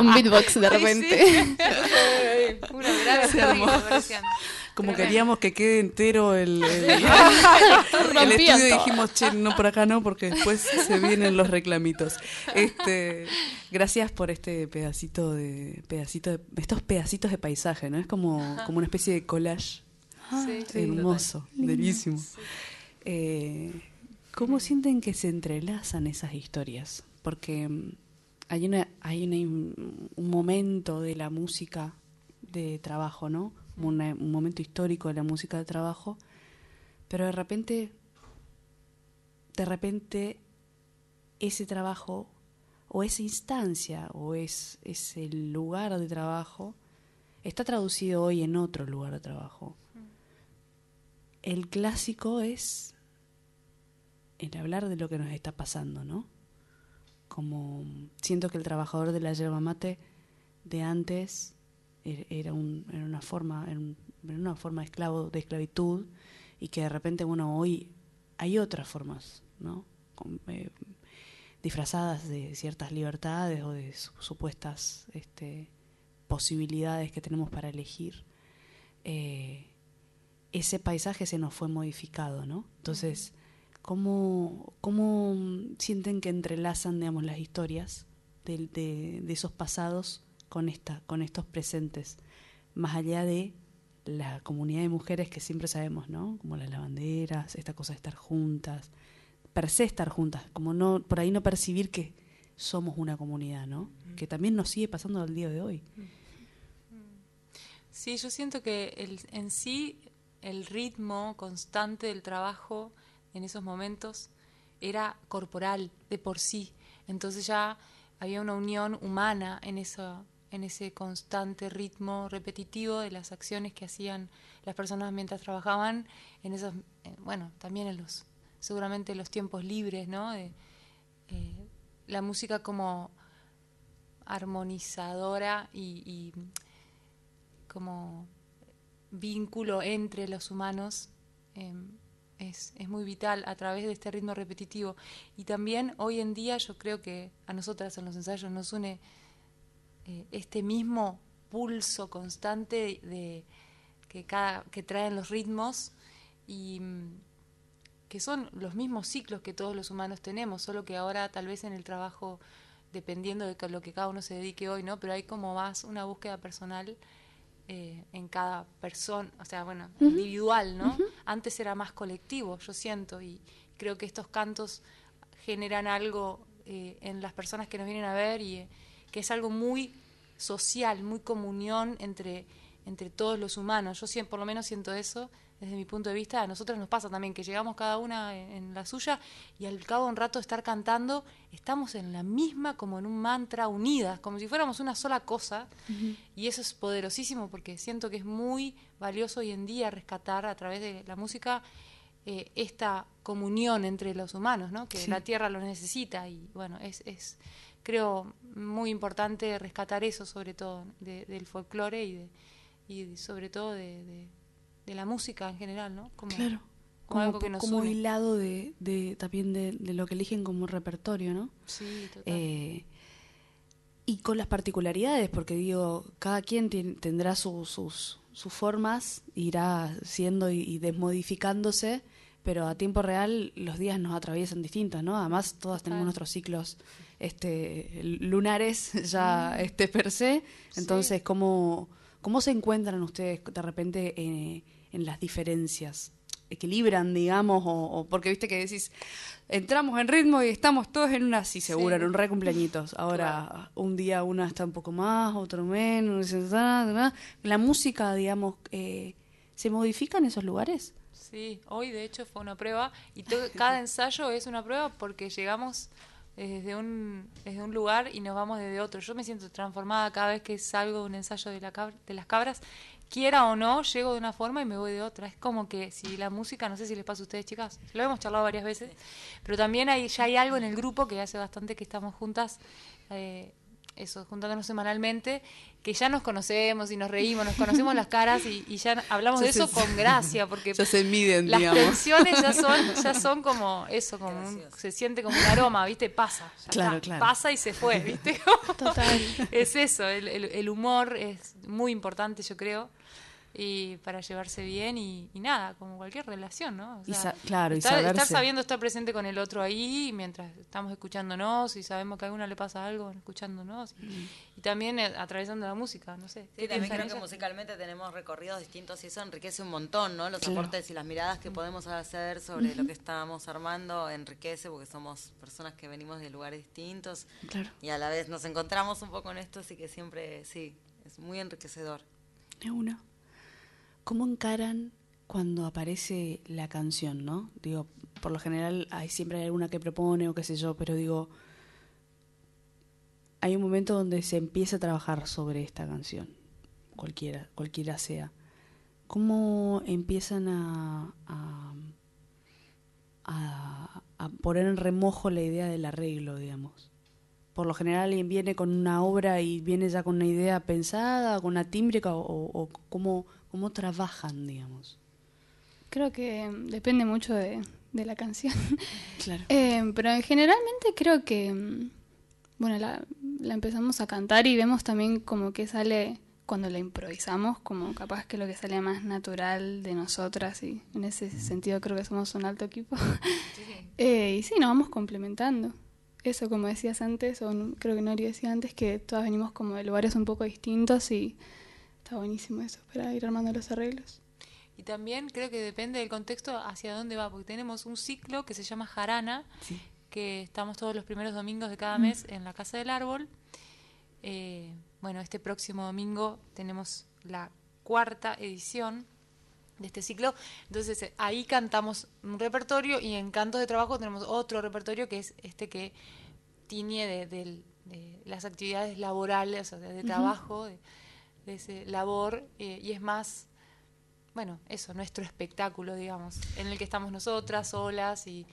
un beatbox de repente. Una grave Se terrible Como queríamos que quede entero el, el, el estudio, dijimos, che, no por acá no, porque después se vienen los reclamitos. Este, gracias por este pedacito de, pedacito de, estos pedacitos de paisaje, ¿no? Es como, como una especie de collage. Sí, sí, Hermoso, total. bellísimo. Eh, ¿Cómo sienten que se entrelazan esas historias? Porque mm, hay, una, hay una un momento de la música de trabajo, ¿no? Una- un momento histórico de la música de trabajo, pero de repente, de repente, ese trabajo o esa instancia o es ese lugar de trabajo está traducido hoy en otro lugar de trabajo. El clásico es el hablar de lo que nos está pasando, ¿no? Como siento que el trabajador de la yerba mate de antes era, un, era una forma era, un- era una forma de esclavo de esclavitud y que de repente bueno hoy hay otras formas, ¿no? Con- eh, disfrazadas de ciertas libertades o de su- supuestas este, posibilidades que tenemos para elegir. Eh, ese paisaje se nos fue modificado, ¿no? Entonces, ¿Cómo, cómo sienten que entrelazan, digamos, las historias de, de, de esos pasados con, esta, con estos presentes? Más allá de la comunidad de mujeres que siempre sabemos, ¿no? Como las lavanderas, esta cosa de estar juntas, per se estar juntas, como no, por ahí no percibir que somos una comunidad, ¿no? Que también nos sigue pasando al día de hoy. Sí, yo siento que el, en sí el ritmo constante del trabajo en esos momentos era corporal de por sí. Entonces ya había una unión humana en eso, en ese constante ritmo repetitivo de las acciones que hacían las personas mientras trabajaban en esos, eh, bueno, también en los, seguramente los tiempos libres, ¿no? De, eh, la música como armonizadora y, como vínculo entre los humanos eh, es, es, muy vital a través de este ritmo repetitivo. Y también hoy en día yo creo que a nosotras en los ensayos nos une eh, este mismo pulso constante de, que, cada, que traen los ritmos y mm, que son los mismos ciclos que todos los humanos tenemos, solo que ahora tal vez en el trabajo, dependiendo de lo que cada uno se dedique hoy, ¿no? Pero hay como más una búsqueda personal eh, en cada persona, o sea, bueno, uh -huh. individual, ¿no? Uh -huh. Antes era más colectivo, yo siento, y creo que estos cantos generan algo eh, en las personas que nos vienen a ver y que es algo muy social, muy comunión entre, entre todos los humanos. Yo siempre, por lo menos siento eso desde mi punto de vista. A nosotros nos pasa también que llegamos cada una en, en la suya y al cabo de un rato de estar cantando, estamos en la misma, como en un mantra, unidas, como si fuéramos una sola cosa. Uh -huh. Y eso es poderosísimo porque siento que es muy valioso hoy en día rescatar a través de la música eh, esta comunión entre los humanos, ¿no? que sí. la tierra lo necesita. Y bueno, es, es creo muy importante rescatar eso, sobre todo de, del folclore y, de, y sobre todo de, de, la música en general, ¿no? Como, claro. Como, como algo que nos como une. hilado de, también de, de, lo que eligen como repertorio, ¿no? Sí, total. Eh, y con las particularidades, porque digo, cada quien tiene, tendrá su, sus, sus formas, irá siendo y, y desmodificándose, pero a tiempo real los días nos atraviesan distintos, ¿no? Además, todas tenemos nuestros ciclos este, lunares ya este, per se. Entonces, sí. ¿cómo, ¿cómo se encuentran ustedes de repente eh, en las diferencias? ¿Equilibran, digamos? O, o, porque viste que decís, entramos en ritmo y estamos todos en una, sí, segura, sí. en un re cumpleañitos. Ahora, claro. un día una está un poco más, otro menos. La música, digamos, eh, ¿se modifica en esos lugares? Sí, hoy de hecho fue una prueba y cada ensayo es una prueba porque llegamos desde un, desde un lugar y nos vamos desde otro. Yo me siento transformada cada vez que salgo de un ensayo de, la cabra, de las cabras, quiera o no, llego de una forma y me voy de otra. Es como que si la música, no sé si les pasa a ustedes chicas, lo hemos charlado varias veces, pero también hay, ya hay algo en el grupo que hace bastante que estamos juntas. Eh, eso, juntándonos semanalmente, que ya nos conocemos y nos reímos, nos conocemos las caras y, y ya hablamos ya de eso se, con gracia, porque ya se miden, las digamos. tensiones ya son, ya son como eso, como un, se siente como un aroma, ¿viste? Pasa, claro, está, claro. pasa y se fue, ¿viste? Total. es eso, el, el, el humor es muy importante, yo creo y para llevarse bien y, y, nada, como cualquier relación, ¿no? O sea, y claro, estar, y saberse. estar sabiendo estar presente con el otro ahí mientras estamos escuchándonos y sabemos que a alguna le pasa algo escuchándonos y, mm. y también eh, atravesando la música, no sé. Sí, también creo que musicalmente tenemos recorridos distintos y eso enriquece un montón, ¿no? Los claro. aportes y las miradas que podemos hacer sobre uh -huh. lo que estábamos armando enriquece porque somos personas que venimos de lugares distintos claro. y a la vez nos encontramos un poco en esto, así que siempre, sí, es muy enriquecedor. Es una. ¿Cómo encaran cuando aparece la canción, no? Digo, por lo general hay siempre alguna que propone o qué sé yo, pero digo, hay un momento donde se empieza a trabajar sobre esta canción, cualquiera, cualquiera sea. ¿Cómo empiezan a, a, poner en remojo la idea del arreglo, digamos? por lo general alguien viene con una obra y viene ya con una idea pensada, con una tímbrica, o cómo, cómo trabajan, digamos. Creo que depende mucho de, de la canción. Claro. eh, pero generalmente creo que, bueno, la, la, empezamos a cantar y vemos también como que sale cuando la improvisamos, como capaz que lo que sale más natural de nosotras y en ese sentido creo que somos un alto equipo. Eh, y sí, nos vamos complementando. Eso, como decías antes, o no- creo que Nori decía antes, que todas venimos como de lugares un poco distintos y está buenísimo eso para ir armando los arreglos. Y también creo que depende del contexto hacia dónde va, porque tenemos un ciclo que se llama Jarana, que estamos todos los primeros domingos de cada mes en la Casa del Árbol. Eh, bueno, este próximo domingo tenemos la cuarta edición de este ciclo. Entonces eh, ahí cantamos un repertorio y en Cantos de Trabajo tenemos otro repertorio que es este que tiñe de, las actividades laborales, o sea, de, trabajo, de ese labor, eh, y es más, bueno, eso, nuestro espectáculo, digamos, en el que estamos nosotras solas y,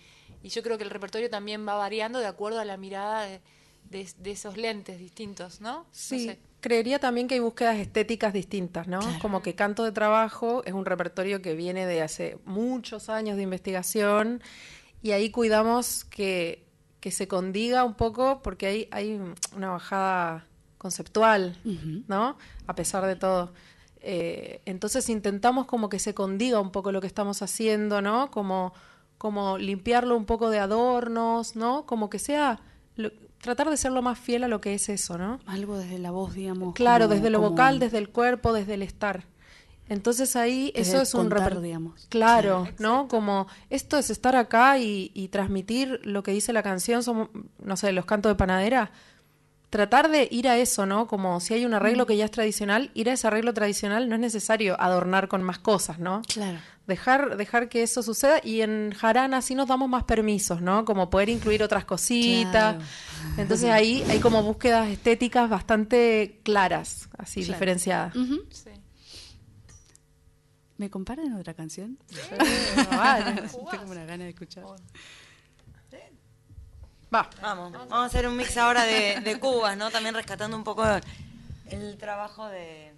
y yo creo que el repertorio también va variando de acuerdo a la mirada de, de- de esos lentes distintos, ¿no? No Sí, sé. creería también que hay búsquedas estéticas distintas, ¿no? Como que Canto de Trabajo es un repertorio que viene de hace muchos años de investigación y ahí cuidamos que, que se condiga un poco porque hay, hay una bajada conceptual, ¿no? A pesar de todo. Eh, entonces intentamos como que se condiga un poco lo que estamos haciendo, ¿no? Como, como limpiarlo un poco de adornos, ¿no? Como que sea, lo- tratar de ser lo más fiel a lo que es eso, ¿no? Algo desde la voz, digamos. Claro, como- desde lo como- vocal, desde el cuerpo, desde el estar. Entonces ahí Desde eso es un contar, reper- digamos. Claro, ¿no? Como esto es estar acá y, y transmitir lo que dice la canción, somos, no sé, los cantos de panadera. Tratar de ir a eso, ¿no? Como si hay un arreglo que ya es tradicional, ir a ese arreglo tradicional no es necesario adornar con más cosas, ¿no? Claro. Dejar, dejar que eso suceda y en Jarana sí nos damos más permisos, ¿no? Como poder incluir otras cositas. Claro. Entonces ahí hay como búsquedas estéticas bastante claras, así Claro. diferenciadas. ¿Me comparten otra canción? vale. Tengo una gana de escuchar. Va. Vamos, vamos a hacer un mix ahora de, de cubas, ¿no? También rescatando un poco el trabajo de.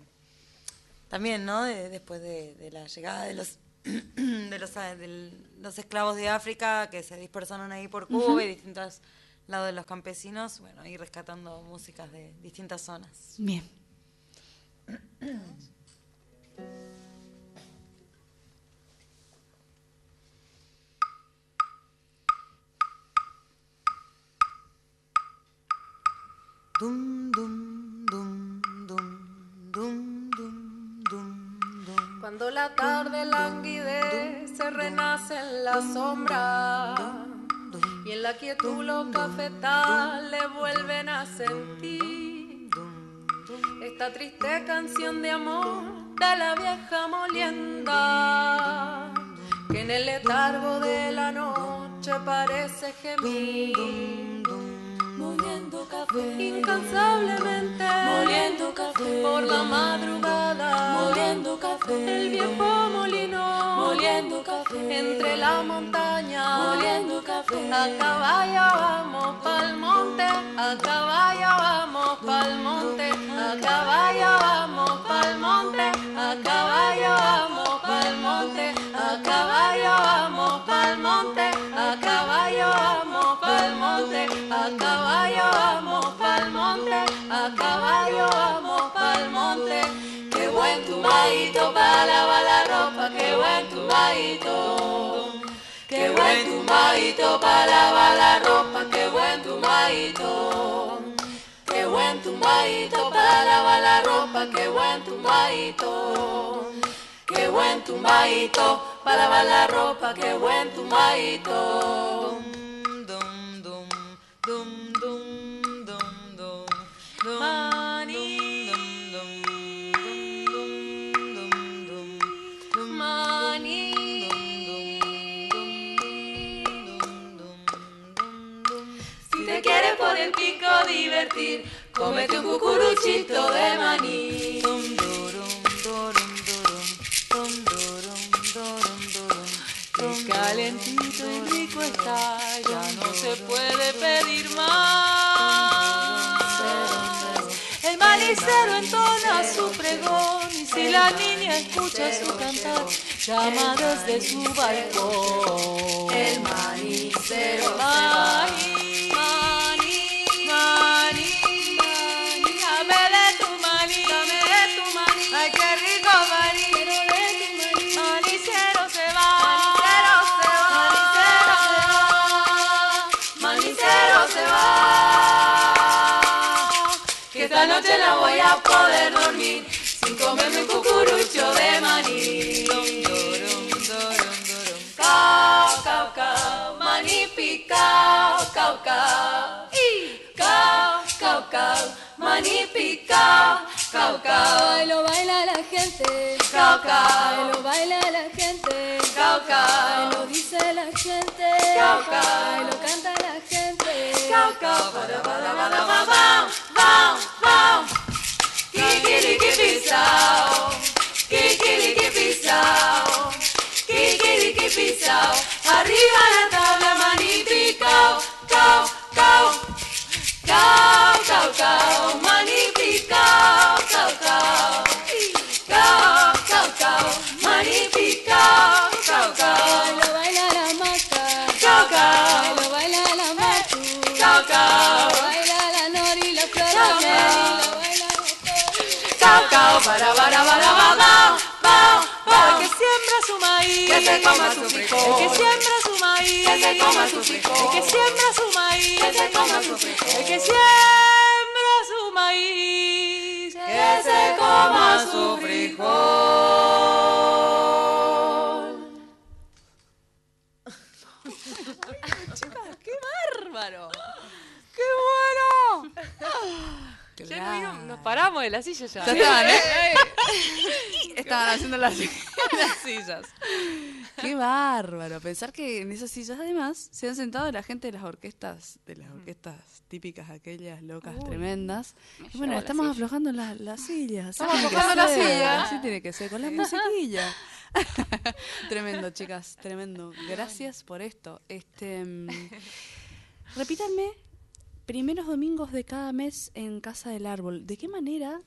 También, ¿no? De- después de, de la llegada de los de los, de los esclavos de África que se dispersaron ahí por Cuba y distintos lados de los campesinos, bueno, ir rescatando músicas de distintas zonas. Bien. Cuando la tarde languidece, renace en la sombra. Y en la quietud los cafetales vuelven a sentir. Esta triste canción de amor de la vieja molienda. Que en el letargo de la noche parece gemir. Café, Incansablemente, moliendo café, por la madrugada, moliendo café, el viejo molino, moliendo café, entre la montaña, moliendo café, a caballo vamos pa'l monte, a caballo vamos pa'l monte, a caballo vamos pa'l monte, a caballo vamos pa'l monte, a caballo vamos pa'l monte, a caballo vamos pa'l monte, a caballo vamos pa'l monte, a caballo vamos pa'l monte. Qué buen tumbadito para lavar la ropa, qué buen tumbadito. Qué buen tumbadito para lavar la ropa, qué buen tumbadito. Qué buen tumbadito para lavar la ropa, qué buen tumbadito. Qué buen tumbadito para lavar la ropa, qué buen tumbadito. Por el pico divertir, cómete un cucuruchito de maní. Qué calentito y rico está, ya no se puede pedir más. El manicero entona su pregón y si la niña escucha su cantar, llama desde su balcón. El manicero maní, cao, cao. Y cao, cao, maní picao, cao, cao. Lo baila la gente, Cao, cao. lo baila la gente, Cao, cao. lo dice la gente, Cao, cao. lo canta la gente. Cao, cao, para, para, para, para, bam, bam, bam. Kikiriki-pisao, kikiriki-pisao, kikiriki-pisao. Arriba la tabla, maní picao, cao, cao. Cao, cao, cao, maní picao, cao, cao. Cao, cao, cao, maní picao, cao, cao. Lo baila la maca, Cao, cao. lo baila la machu, Cao, cao. lo baila la nori, la flor, la meli, lo baila Cao, cao, para, para, para, ba, ba. El que siembra su maíz, Que se coma su frijol. Que siembra maíz, Que se coma su frijol. El que siembra su maíz, Que se coma su frijol. El que siembra su maíz, Que se coma su frijol. Chicas, qué bárbaro. ¡Qué bueno! Ya nos, paramos de la silla ya. Ya estaban, ¿eh? Estaban haciendo las, las sillas. Qué bárbaro. Pensar que en esas sillas además se han sentado la gente de las orquestas, de las orquestas típicas aquellas locas Uy, tremendas. me Y bueno, la estamos aflojando las las sillas. así Estamos tiene que aflojando la ser, silla. Así tiene que ser, con la musiquilla. tremendo, chicas, tremendo. Gracias por esto. Este, mm, repítanme, primeros domingos de cada mes en Casa del Árbol. ¿De qué manera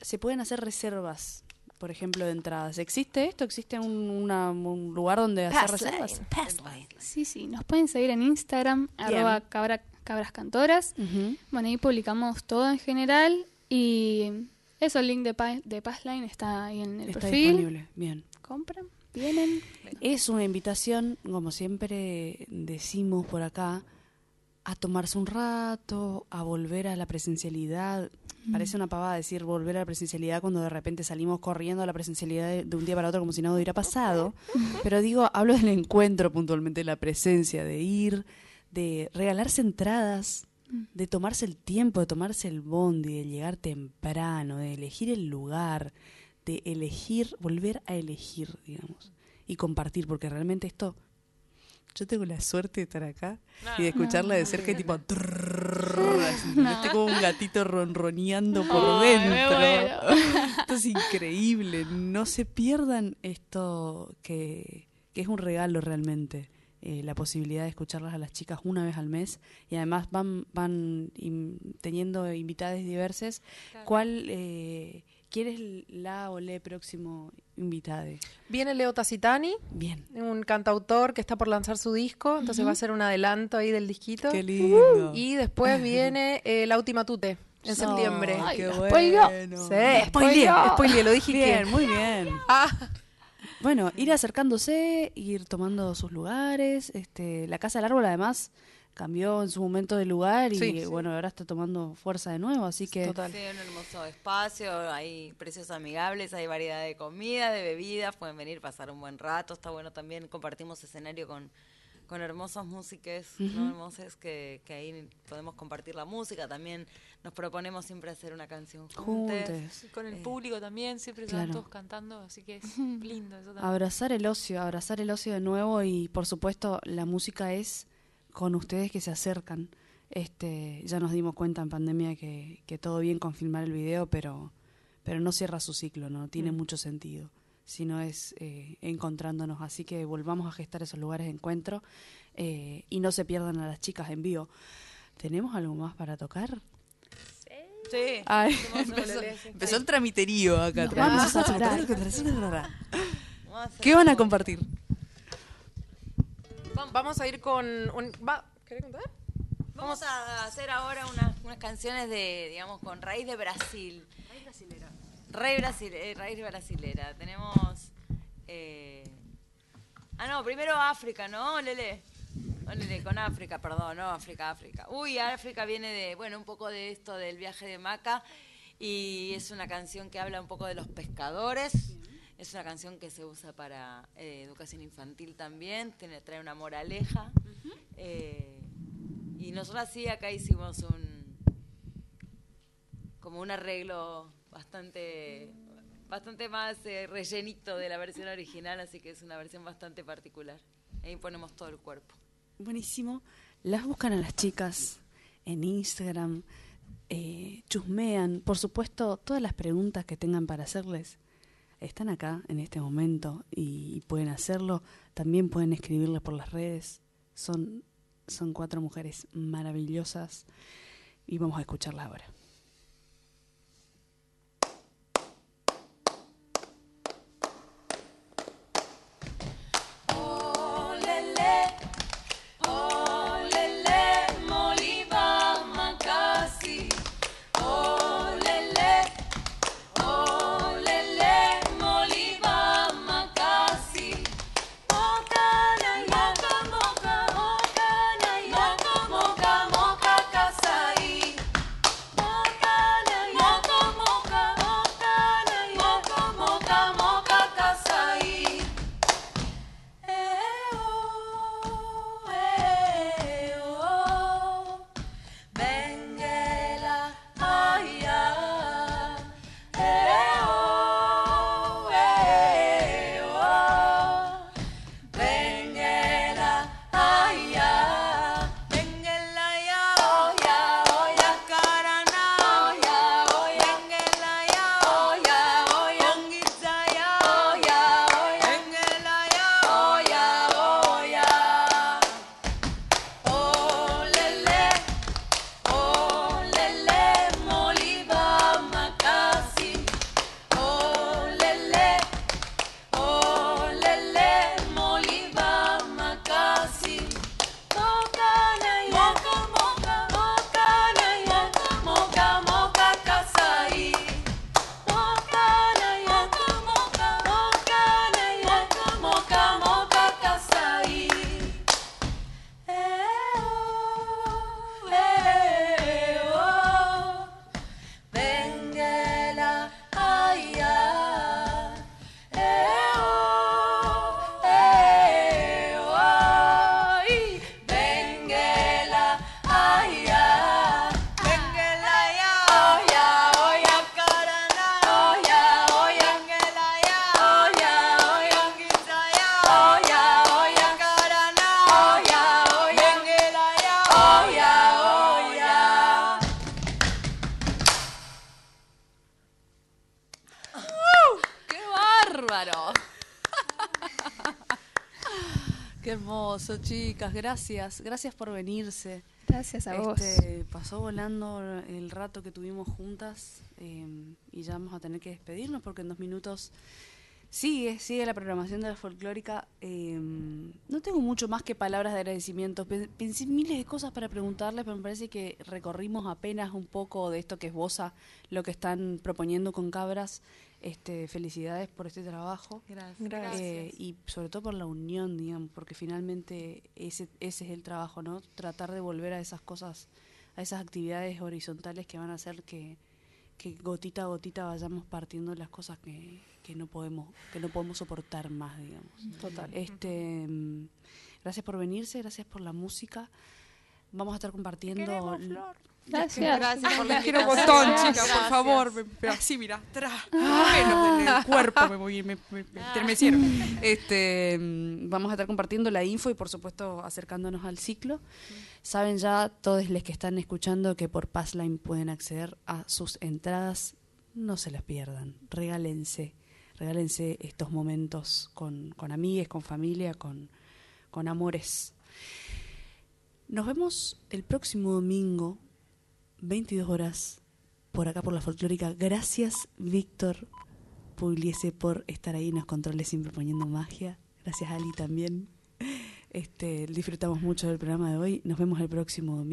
se pueden hacer reservas, por ejemplo, de entradas? ¿Existe esto? ¿Existe un, una- un lugar donde hacer reservas? Sí, sí, nos pueden seguir en Instagram, arroba cabra- cabras cantoras. Bueno, ahí publicamos todo en general y eso, el link de, Pa- de Passline está ahí en el Está perfil. disponible. Bien. Compran, vienen. Es una invitación, como siempre decimos por acá, a tomarse un rato, a volver a la presencialidad. Mm. Parece una pavada decir volver a la presencialidad cuando de repente salimos corriendo a la presencialidad de, de un día para otro como si nada hubiera pasado. Pero digo, hablo del encuentro puntualmente, la presencia, de ir, de regalarse entradas, de tomarse el tiempo, de tomarse el bondi, de llegar temprano, de elegir el lugar, de elegir, volver a elegir, digamos, y compartir, porque realmente esto, yo tengo la suerte de estar acá y de escucharla de cerca y tipo, trrrr, así, como un gatito ronroneando por dentro. Esto es increíble, no se pierdan esto que, que es un regalo realmente. eh, la posibilidad de escucharlas a las chicas una vez al mes y además van van teniendo invitadas diversas. ¿Cuál eh, quién es la o le próximo invitade? Viene Leo Tacitani, Bien. un cantautor que está por lanzar su disco, entonces va a ser un adelanto ahí del disquito. Qué lindo. Y después viene eh, Lauti Matute en septiembre. Ay, qué bueno. Sí, Spoileé. spoileó. Spoileé, lo dije Bien, que- muy bien. Ah. Bueno, ir acercándose, ir tomando sus lugares. Este, la Casa del Árbol, además, cambió en su momento de lugar y Sí. Sí. bueno, ahora está tomando fuerza de nuevo, así que... Sí, un hermoso espacio, hay precios amigables, hay variedad de comida, de bebidas, pueden venir, pasar un buen rato, está bueno también, compartimos escenario con, con hermosos músicos, ¿no? Ujú. hermosos que, que ahí podemos compartir la música, también nos proponemos siempre hacer una canción juntos. Con el público también, siempre Claro. están todos cantando, así que es lindo eso también. Abrazar el ocio, abrazar el ocio de nuevo y por supuesto la música es con ustedes que se acercan. Este, ya nos dimos cuenta en pandemia que, que todo bien con filmar el video, pero, pero no cierra su ciclo, no tiene Mm. mucho sentido. Sino es eh, encontrándonos, así que volvamos a gestar esos lugares de encuentro eh, y no se pierdan a las chicas en vivo. ¿Tenemos algo más para tocar? Sí. Ay, empezó, empezó el tramiterío acá. Atrás. vamos a ¿Qué van a compartir? Vamos a ir con un... va- ¿Querés contar? Vamos a hacer ahora unas, unas canciones de, digamos, con raíz de Brasil. Raíz brasilera. Raíz, brasil, eh, raíz brasilera. Tenemos... eh, Ah, no, primero África, ¿no, Lele? Con África, perdón, no, África, África. Uy, África viene de, bueno, un poco de esto del viaje de Maca y es una canción que habla un poco de los pescadores. Es una canción que se usa para eh, educación infantil también, tiene, trae una moraleja. Eh, y nosotros sí acá hicimos un como un arreglo bastante bastante más eh, rellenito de la versión original, así que es una versión bastante particular. Ahí ponemos todo el cuerpo. Buenísimo. Las buscan a las chicas en Instagram, eh, chusmean. Por supuesto, todas las preguntas que tengan para hacerles están acá en este momento y, pueden hacerlo. También pueden escribirles por las redes. Son, son cuatro mujeres maravillosas y vamos a escucharlas ahora. Qué hermoso, chicas. Gracias. Gracias por venirse. Gracias a vos. Este, Pasó volando el rato que tuvimos juntas eh, y ya vamos a tener que despedirnos porque en dos minutos sigue, sigue la programación de la folclórica. Eh, no tengo mucho más que palabras de agradecimiento. Pe- Pensé miles de cosas para preguntarles, pero me parece que recorrimos apenas un poco de esto que es Bosa, lo que están proponiendo con Cabras. Este, felicidades por este trabajo. Gracias. Gracias. Eh, y sobre todo por la unión, digamos, porque finalmente ese, ese es el trabajo, ¿no? Tratar de volver a esas cosas, a esas actividades horizontales que van a hacer que, que gotita a gotita vayamos partiendo las cosas que, que no podemos, que no podemos soportar más, digamos. Total. Este, mm, gracias por venirse, gracias por la música. Vamos a estar compartiendo. queremos, Flor. Gracias. Gracias por la quiero un montón, chicas, Gracias. por favor. me- pero así, mira, atrás. En el cuerpo me, voy- me, me- me estremecieron. Este, mm, vamos a estar compartiendo la info y, por supuesto, acercándonos al ciclo. Saben ya todos los que están escuchando que por Passline pueden acceder a sus entradas. No se las pierdan. Regálense. Regálense estos momentos con, con amigues, con familia, con, con amores. Nos vemos el próximo domingo, 22 horas, por acá por la folclórica. Gracias, Víctor Pugliese, por estar ahí en los controles siempre poniendo magia. Gracias, Ali, también. Este, disfrutamos mucho del programa de hoy. Nos vemos el próximo domingo.